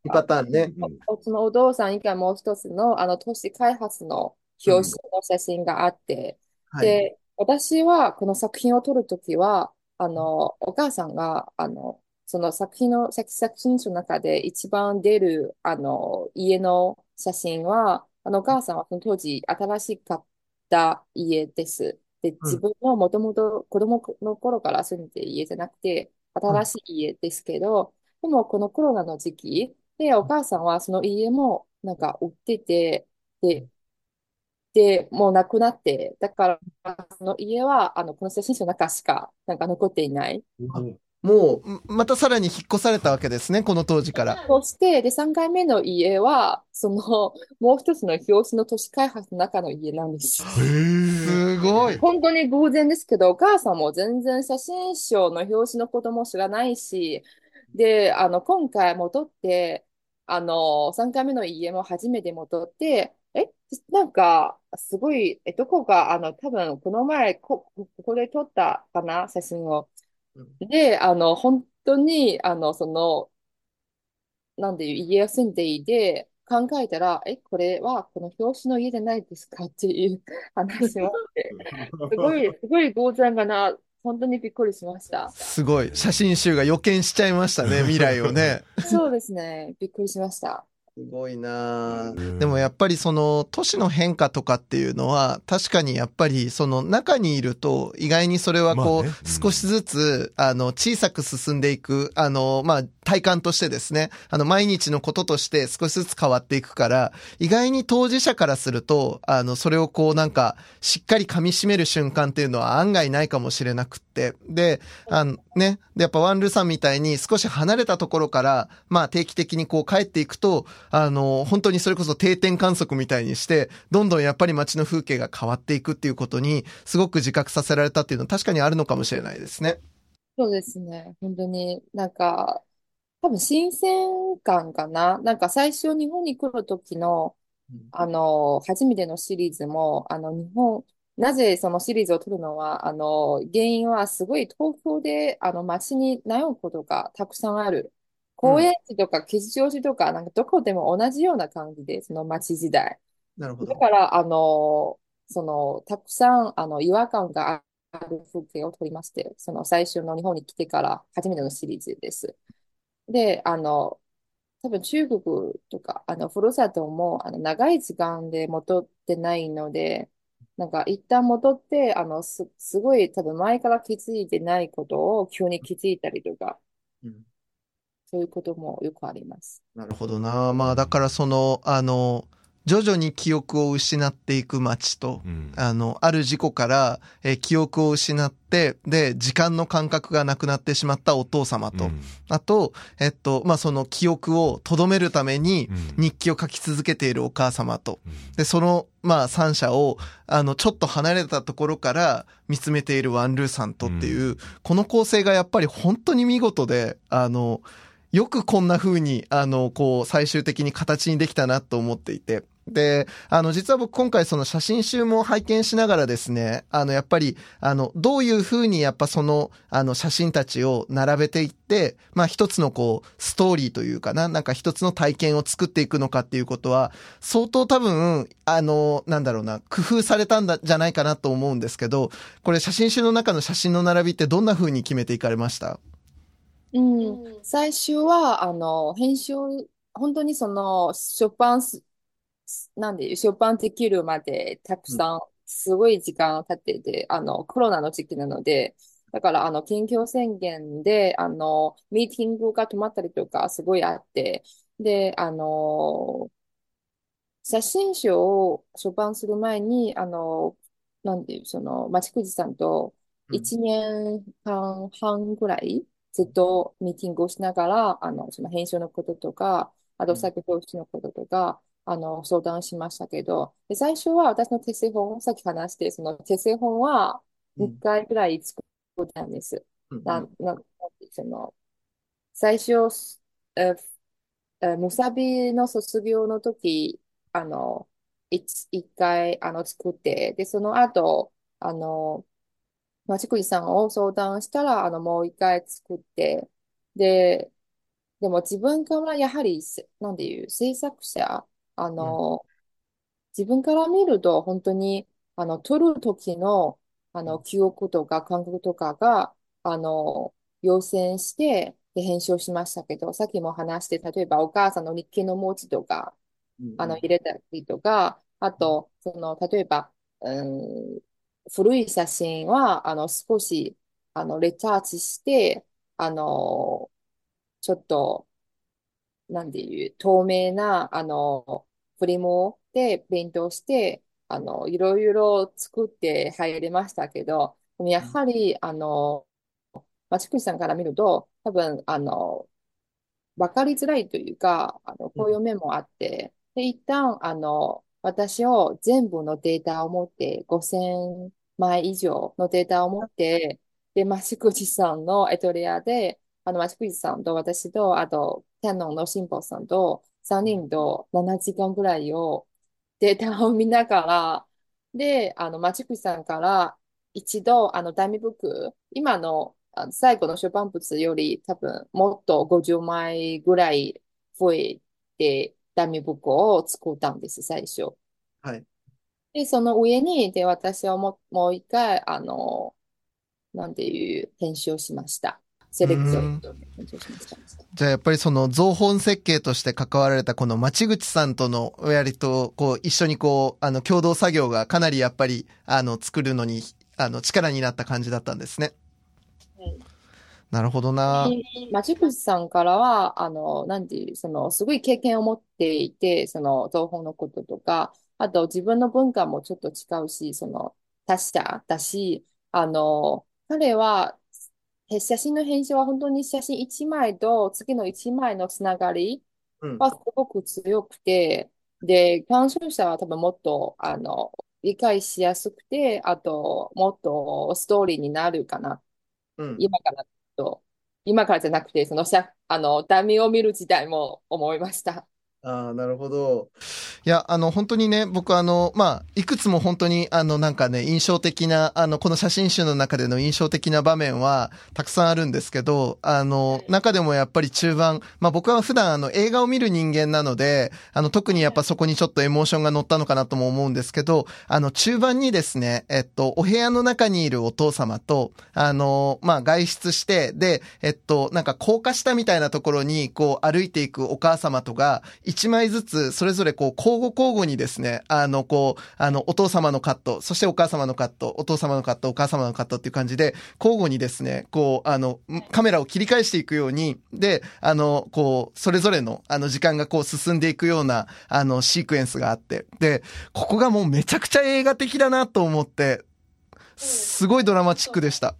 パターンね。おそのお父さん以外もう一つの、あの、都市開発の表紙の写真があって、はい。で、私はこの作品を撮るときは、あの、お母さんが、あの、その作品の、作作品集の中で一番出る、あの、家の写真は、あの、お母さんはその当時新しかった家です。で、自分のもともと子供の頃から住んでいる家じゃなくて、新しい家ですけど、でもこのコロナの時期で、お母さんはその家もなんか売ってて、で、で、もうなくなって、だから、その家は、あの、この写真集の中しか、なんか残っていない。もう、またさらに引っ越されたわけですね、この当時から。そして、で、3回目の家は、その、もう一つの表紙の都市開発の中の家なんです。すごい。本当に偶然ですけど、お母さんも全然写真賞の表紙のことも知らないし、で、あの、今回戻って、あの、3回目の家も初めて戻って、え、なんか、すごい、え、どこが、あの、多分、この前、こ、ここで撮ったかな、写真を。で、あの、本当に、あの、その、なんでいう、家を住んでいて、考えたら、え、これはこの表紙の家じゃないですかっていう話もあって、[LAUGHS] すごい、すごい偶然がな、本当にびっくりしました。すごい。写真集が予見しちゃいましたね、未来をね。[LAUGHS] そうですね、びっくりしました。すごいなあうん。でもやっぱりその都市の変化とかっていうのは確かにやっぱりその中にいると意外にそれはこうまあね。うん。少しずつあの小さく進んでいくあのまあ体感としてですねあの毎日のこととして少しずつ変わっていくから意外に当事者からするとあのそれをこうなんかしっかり噛み締める瞬間っていうのは案外ないかもしれなくって。であのねでやっぱワンルーさんみたいに少し離れたところからまあ定期的にこう帰っていくとあの、本当にそれこそ定点観測みたいにして、どんどんやっぱり街の風景が変わっていくっていうことに、すごく自覚させられたっていうのは確かにあるのかもしれないですね。そうですね、本当になんか、多分新鮮感かな。なんか最初日本に来る時の、あの、初めてのシリーズも、あの、日本、なぜそのシリーズを撮るのは、あの、原因はすごい東京で、あの、街に悩むことがたくさんある。高円寺とか吉祥寺とか、なんかどこでも同じような感じで、その街時代。なるほだから、あの、その、たくさん、あの、違和感がる風景を撮りまして、その最初の日本に来てから初めてのシリーズです。で、あの、多分中国とか、あの、ふるさとも、あの、長い時間で戻ってないので、なんか一旦戻って、あの、す、すごい多分前から気づいてないことを急に気づいたりとか、うん。そういうこともよくあります。なるほどな。まあだからその、あの、徐々に記憶を失っていく街と、うん。あの、ある事故から、えー記憶を失って、で、時間の感覚がなくなってしまったお父様と、うん。あと、えっと、まあその記憶を留めるためにうん。日記を書き続けているお母様と、うん。で、その、まあ三者を、あの、ちょっと離れたところから見つめているワンルーさんとっていう、この構成がやっぱり本当に見事で、あの、よくこんな風に、あの、こう、最終的に形にできたなと思っていて。で、あの、実は僕今回その写真集も拝見しながらですね、あの、やっぱり、あの、どういう風にやっぱその、あの、写真たちを並べていって、まあ一つのこう、ストーリーというかな、なんか一つの体験を作っていくのかっていうことは、相当多分、あの、なんだろうな、工夫されたんだ、じゃないかなと思うんですけど、これ写真集の中の写真の並びってどんな風に決めていかれました？うん、最初は、あの、編集、本当にその、出版す、なんで、出版できるまで、たくさん、すごい時間経ってて、あの、コロナの時期なので、だから、あの、緊急宣言で、あの、ミーティングが止まったりとか、すごいあって、で、あの、写真集を出版する前に、あの、なんていう、その、町口さんと、うん。1年間半ぐらい、ずっとミーティングをしながら、あの、その編集のこととか、あと作表紙のこととか、あの、相談しましたけど、で、最初は私の手製本、さっき話して、その手製本は2回ぐらい作ったんです。な、な、なその、最初、え、えムサビの卒業の時、あの、一一回、あの、作って、で、その後、あの、町栗さんを相談したら、あの、もう一回作って、で、でも自分からやはり、せなんていう、制作者、あの、自分から見ると、本当に、あの、撮る時の、あの、記憶とか感覚とかが、あの、要請して、で、編集しましたけど、さっきも話して、例えばお母さんの日記の文字とか、あの、入れたりとか、あと、その、例えば、うん、古い写真は、あの、少し、あの、レタッチして、あの、ちょっと、なんていう、透明な、あの、フリムでペイントして、あの、いろいろ作って入れましたけど、でもやはり、あの、町口さんから見ると、多分、あの、わかりづらいというか、あの、こういう面もあって、で、一旦、あの、私を全部のデータを持って、5000枚以上のデータを持って、で、町口さんのエトリアで、あの、町口さんと私と、あと、キャノンの辛坊さんと、3人と7時間ぐらいをデータを見ながら、で、あの、町口さんから一度、あの、ダミブック、今の、あの最後の出版物より多分もっと50枚ぐらい増えて、ダミブックを作ったんです、最初。はい。で、その上に、で、私はもう、もう一回、あの、なんていう編集をしました。セレクト。じゃあやっぱりその造本設計として関わられたこの町口さんとの割とこう一緒にこうあの共同作業がかなりやっぱりあの作るのにあの力になった感じだったんですね。はいなるほどな。町口さんからは、あの、なんていう、その、すごい経験を持っていて、その、情報のこととか、あと自分の文化もちょっと違うし、その、達者だし、あの、彼は、へ写真の編集は本当に写真1枚と次の1枚のつながりうん。はすごく強くて、で、鑑賞者は多分もっと、あの、理解しやすくて、あと、もっとストーリーになるかな。うん。今からと、今からじゃなくて、その写、あの、ダミを見る時代も思いました。ああ、なるほど。いや、あの、本当にね、僕あの、まあ、いくつも本当に、あの、なんかね、印象的な、あの、この写真集の中での印象的な場面は、たくさんあるんですけど、あの、中でもやっぱり中盤、まあ僕は普段あの、映画を見る人間なので、あの、特にやっぱそこにちょっとエモーションが乗ったのかなとも思うんですけど、あの、中盤にですね、えっと、お部屋の中にいるお父様と、あの、まあ外出して、で、えっと、なんか高架下みたいなところに、こう、歩いていくお母様とが、一枚ずつ、それぞれこう、交互交互にですね、あの、こう、あの、お父様のカット、そしてお母様のカット、お父様のカット、お母様のカットっていう感じで、交互にですね、こう、あの、カメラを切り返していくように、で、あの、こう、それぞれの、あの、時間がこう、進んでいくような、あの、シークエンスがあって、で、ここがもうめちゃくちゃ映画的だなと思って、すごいドラマチックでした。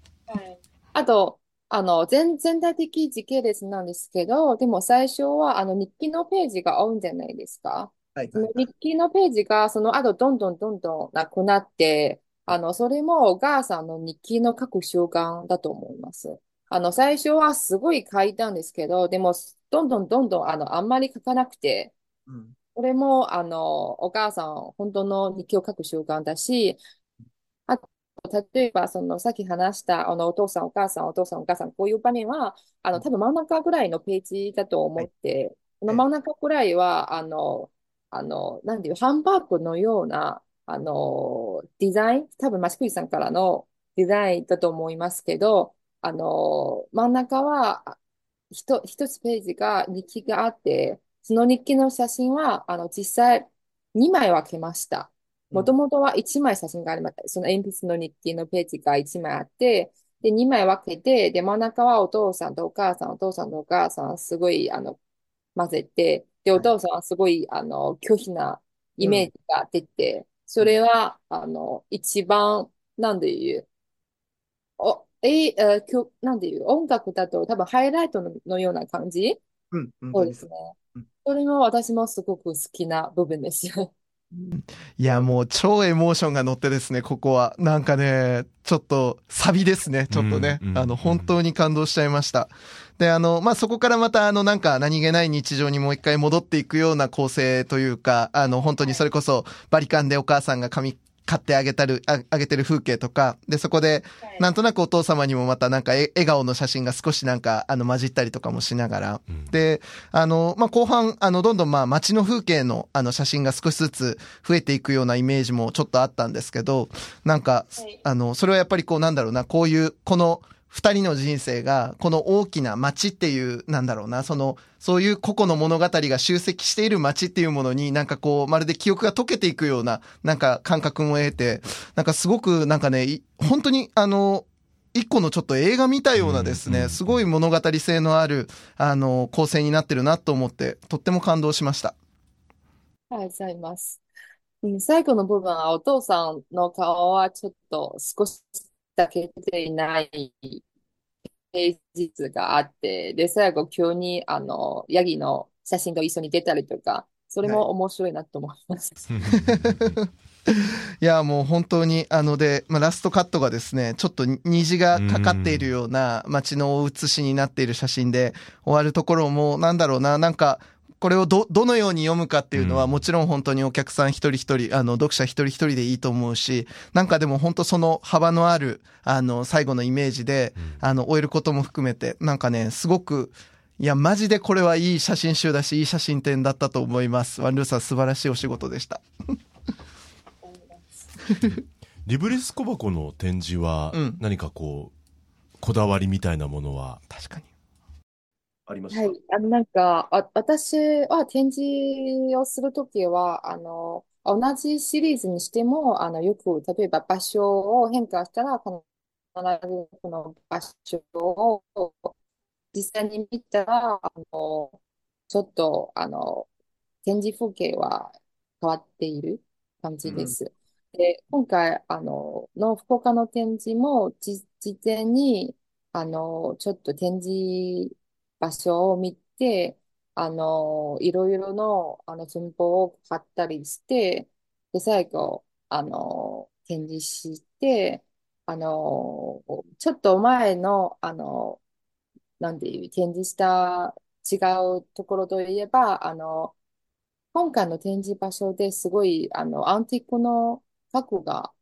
あと、あの、全、全体的時系列なんですけど、でも最初は、あの、日記のページが多いんじゃないですか。はいその日記のページが、その後、どんどんどんどんなくなって、あの、それもお母さんの日記の書く習慣だと思います。あの、最初はすごい書いたんですけど、でも、どんどんどんどん、あの、あんまり書かなくて、うんこれも、あの、お母さん、本当の日記を書く習慣だし、例えば、その、さっき話した、あの、お父さん、お母さん、お父さん、お母さん、こういう場面は、あの、多分真ん中ぐらいのページだと思って、この真ん中ぐらいは、あの、あの、なんていう、ハンバーグのような、あの、デザイン、多分、マシクイさんからのデザインだと思いますけど、あの、真ん中は、あひと、一つページが日記があって、その日記の写真は、あの、実際2枚分けました。もともとは1枚写真がありました。その鉛筆の日記のページが1枚あって、で、2枚分けて、で、真ん中はお父さんとお母さん、お父さんとお母さん、すごい、あの、混ぜて、で、お父さんはすごい、あの、拒否なイメージが出て、それは、あの、一番、なんで言う、お、え、えー、きょ、なんで言う、音楽だと多分ハイライトの、のような感じ？うん、うそうですねうん。それも私もすごく好きな部分ですよ。いや、もう超エモーションが乗ってですね、ここは。なんかね、ちょっとサビですね、ちょっとね。うんうんあの、本当に感動しちゃいました。で、あの、まあ、そこからまた、あの、なんか何気ない日常にもう一回戻っていくような構成というか、あの、本当にそれこそバリカンでお母さんが髪買ってあげたる、あ、あげてる風景とか、で、そこで、なんとなくお父様にもまたなんかえ笑顔の写真が少しなんか、あの、混じったりとかもしながら、うん。で、あの、まあ、後半、あの、どんどんまあ、街の風景の、あの、写真が少しずつ増えていくようなイメージもちょっとあったんですけど、なんかはい、あの、それはやっぱりこう、なんだろうな、こういう、この、二人の人生が、この大きな街っていう、なんだろうな、その、そういう個々の物語が集積している街っていうものに、なんかこう、まるで記憶が溶けていくような、なんか感覚も得て、なんかすごく、なんかね、い本当に、あの、一個のちょっと映画見たようなですね、すごい物語性のある、あの、構成になってるなと思って、とっても感動しました。ありがとうございます。うん、最後の部分はお父さんの顔はちょっと少しだけ出ていないページがあって、で、最後急にあの、ヤギの写真と一緒に出たりとか、それも面白いなと思います。[LAUGHS] いや、もう本当に、あので、まあ、ラストカットがですね、ちょっと虹がかかっているような街のお写しになっている写真で終わるところも、なんだろうな、なんか、これをど、どのように読むかっていうのは、うんもちろん本当にお客さん一人一人、あの、読者一人一人でいいと思うし、なんかでも本当その幅のある、あの、最後のイメージで、あの、終えることも含めて、なんかね、すごく、いや、マジでこれはいい写真集だし、いい写真展だったと思います。ワンルーさん素晴らしいお仕事でした。[LAUGHS] リブレス小箱の展示はうん何かこう、こだわりみたいなものは、確かに。ありました。はい。あの、なんか、あ、私は展示をするときは、あの、同じシリーズにしても、あの、よく、例えば場所を変化したら、必ずこの場所を実際に見たら、あの、ちょっと、あの、展示風景は変わっている感じです。で、今回、あの、の福岡の展示も、じ、事前に、あの、ちょっと展示場所を見て、あの、いろいろの、あの、寸法を買ったりして、で、最後、あの、展示して、あの、ちょっと前の、あの、なんていう、展示した違うところといえば、あの、今回の展示場所ですごい、あの、アンティークの家具が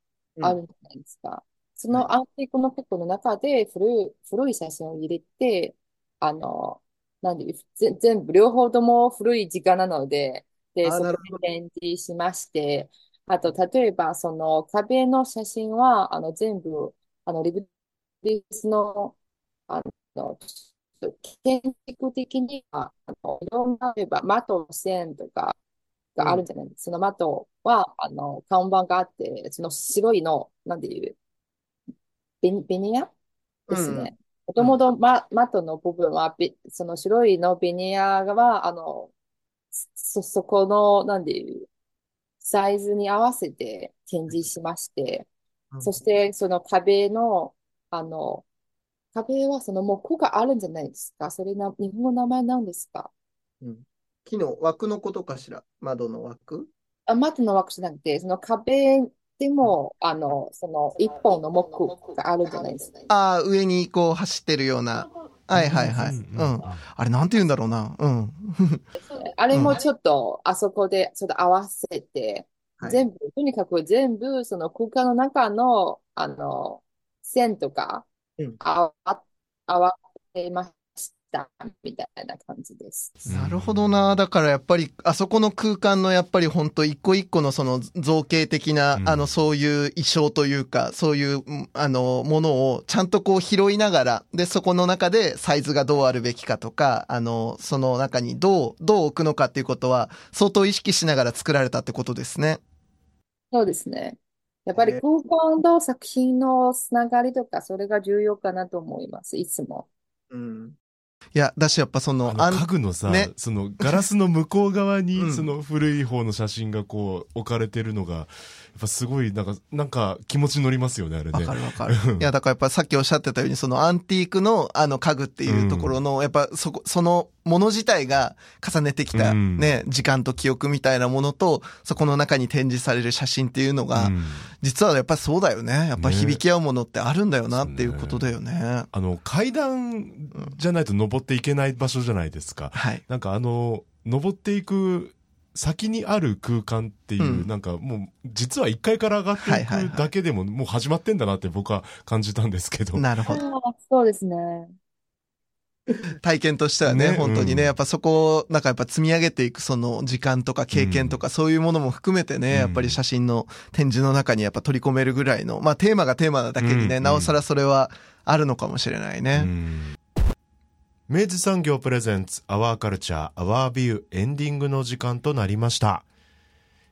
あるじゃないですか。そのアンティークの家具の中で古い、古い写真を入れて、あの、なんで、ぜ全部、両方とも古い時間なので、で、そこあーなるほで展示しまして、あと、例えば、その壁の写真は、あの、全部、あの、リブリスの、あの、建築的には、あの、いろんな、例えば、マト線とかがあるんじゃないですか。そのマトは、あの、看板があって、その白いの、なんていう、ベニ、ベニヤですね。もともとマ、マットの部分は、べその白いのベニヤは、あの、そ、そこの、なんでいう、サイズに合わせて展示しまして、うん。そしてその壁の、あの、壁はその木があるんじゃないですか？それな、日本語の名前なんですか？うん。木の枠のことかしら？窓の枠？あ、マットの枠じゃなくて、その壁でも、あの、その一本の木があるんじゃないですか。ああ、上にこう走ってるような。はいはいはい。ううんん。あれなんて言うんだろうな。うん。[LAUGHS] あれもちょっと、あそこでちょっと合わせて、はい全部、とにかく全部、その空間の中の、あの、線とかうん、合わ、合わせました、みたいな感じです。なるほどな。だからやっぱり、あそこの空間のやっぱり本当一個一個のその造形的な、うんあの、そういう衣装というか、そういう、うんあの、ものをちゃんとこう拾いながら、で、そこの中でサイズがどうあるべきかとか、あの、その中にどう、どう置くのかっていうことは、相当意識しながら作られたってことですね。そうですね。やっぱり空間と作品のつながりとか、それが重要かなと思います、いつも。うん。いや、だしやっぱその、あの家具のさ、ねそのガラスの向こう側 [LAUGHS] うんにその古い方の写真がこう置かれてるのが、やっぱすごいなんか、なんか気持ち乗りますよね、あれね。わかるわかる。[LAUGHS] いや、だからやっぱさっきおっしゃってたように、そのアンティークのあの家具っていうところの、やっぱそこ、そのもの自体が重ねてきたうんね、時間と記憶みたいなものと、そこの中に展示される写真っていうのが、うん実はやっぱそうだよね。やっぱね響き合うものってあるんだよなっていうことだよね。あの、階段じゃないと登っていけない場所じゃないですか。はい。なんかあの、登っていく先にある空間っていう、うんなんかもう、実は1階から上がっていはいはいはいくだけでももう始まってんだなって僕は感じたんですけど。なるほど。そうですね。体験としてはね、ね本当にね、うんやっぱそこを、なんかやっぱ積み上げていくその時間とか経験とか、そういうものも含めてね、うんやっぱり写真の展示の中にやっぱ取り込めるぐらいの、まあテーマがテーマなだけにね、うんなおさらそれはあるのかもしれないうね。明治産業プレゼンツアワーカルチャーアワービューエンディングの時間となりました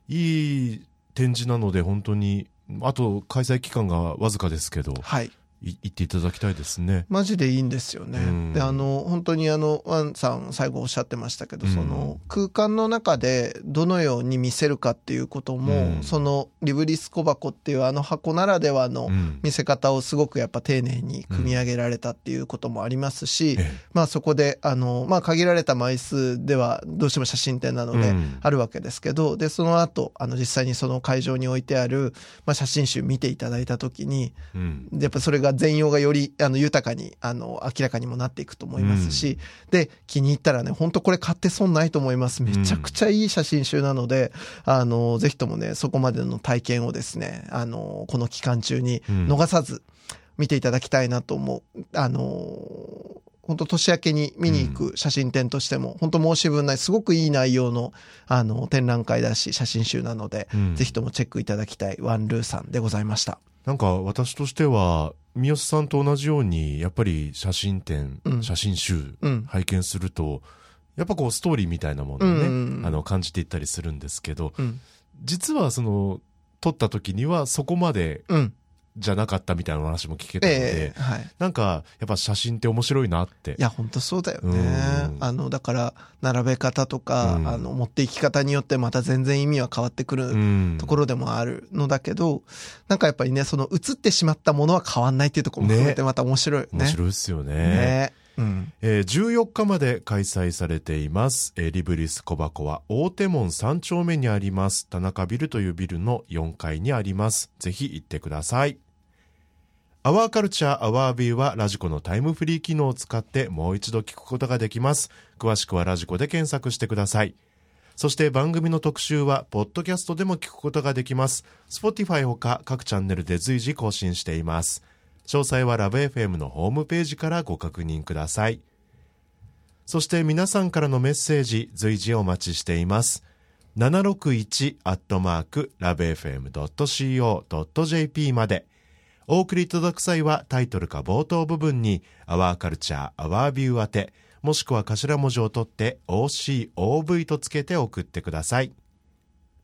いい展示なので本当にあと開催期間がわずかですけどはい。い行っていただきたいですね。マジでいいんですよね。うん。で、あの、本当にあの、ワンさん最後おっしゃってましたけど、うん。その空間の中でどのように見せるかっていうことも、うん。そのリブリス小箱っていうあの箱ならではのうん。見せ方をすごくやっぱ丁寧に組み上げられたっていうこともありますし、えまあそこで、あの、まあ限られた枚数ではどうしても写真展なのでうん。あるわけですけど、で、その後、あの実際にその会場に置いてある、まあ写真集見ていただいたときに、やっぱそれが全容がよりあの豊かにあの明らかにもなっていくと思いますし、で気に入ったらね本当これ買って損ないと思いますめちゃくちゃいい写真集なので、あのぜひともねそこまでの体験をですねあのこの期間中に逃さず見ていただきたいなと思う。あの本当年明けに見に行く写真展としても、本当申し分ない、すごくいい内容の、あの、展覧会だし、写真集なので、うんぜひともチェックいただきたいワンルーさんでございました。なんか私としては三好さんと同じようにやっぱり写真展、うん写真集うん。拝見するとやっぱこうストーリーみたいなものをね、うんあの感じていったりするんですけどうん。実はその撮った時にはそこまでうん。じゃなかったみたいな話も聞けたので、ええはい。なんかやっぱ写真って面白いなっていや、本当そうだよねうん。あの、だから、並べ方とか、うんあの、持っていき方によってまた全然意味は変わってくるうんところでもあるのだけど、なんかやっぱりね、その映ってしまったものは変わんないっていうところも含めてまた面白いよね。面白いですよねね。うん。えー14日まで開催されています、えーリブリス小箱は大手門3丁目にあります田中ビルというビルの4階にありますぜひ行ってくださいアワーカルチャーアワービーはラジコのタイムフリー機能を使ってもう一度聞くことができます詳しくはラジコで検索してくださいそして番組の特集は、ポッドキャストでも聞くことができます。Spotify ほか各チャンネルで随時更新しています。詳細はラブ f m のホームページからご確認ください。そして皆さんからのメッセージ随時お待ちしています。761アットマークラブ FM.co.jp まで。お送りいただく際はタイトルか冒頭部分に Our Culture, Our View 宛て、もしくは頭文字を取って OCOV とつけて送ってください。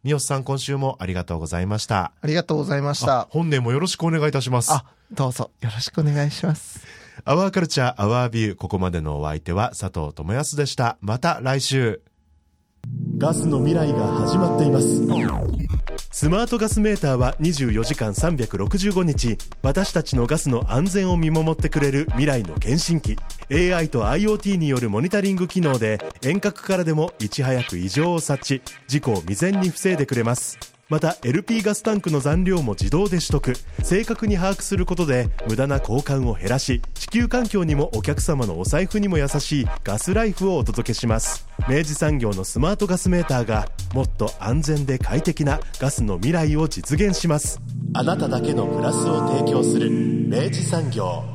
三好さん今週もありがとうございました。ありがとうございましあた。本年もよろしくお願いいたします。あ、どうぞよろしくお願いします。アワーカルチャー、アワービュー。ここまでのお相手は佐藤智康でした。また来週。ガスの未来が始まっています。スマートガスメーターは24時間365日、私たちのガスの安全を見守ってくれる未来の検診機。AI と IoT によるモニタリング機能で、遠隔からでもいち早く異常を察知、事故を未然に防いでくれます。また LP ガスタンクの残量も自動で取得。正確に把握することで無駄な交換を減らし地球環境にもお客様のお財布にも優しいガスライフをお届けします。明治産業のスマートガスメーターがもっと安全で快適なガスの未来を実現します。あなただけのプラスを提供する明治産業。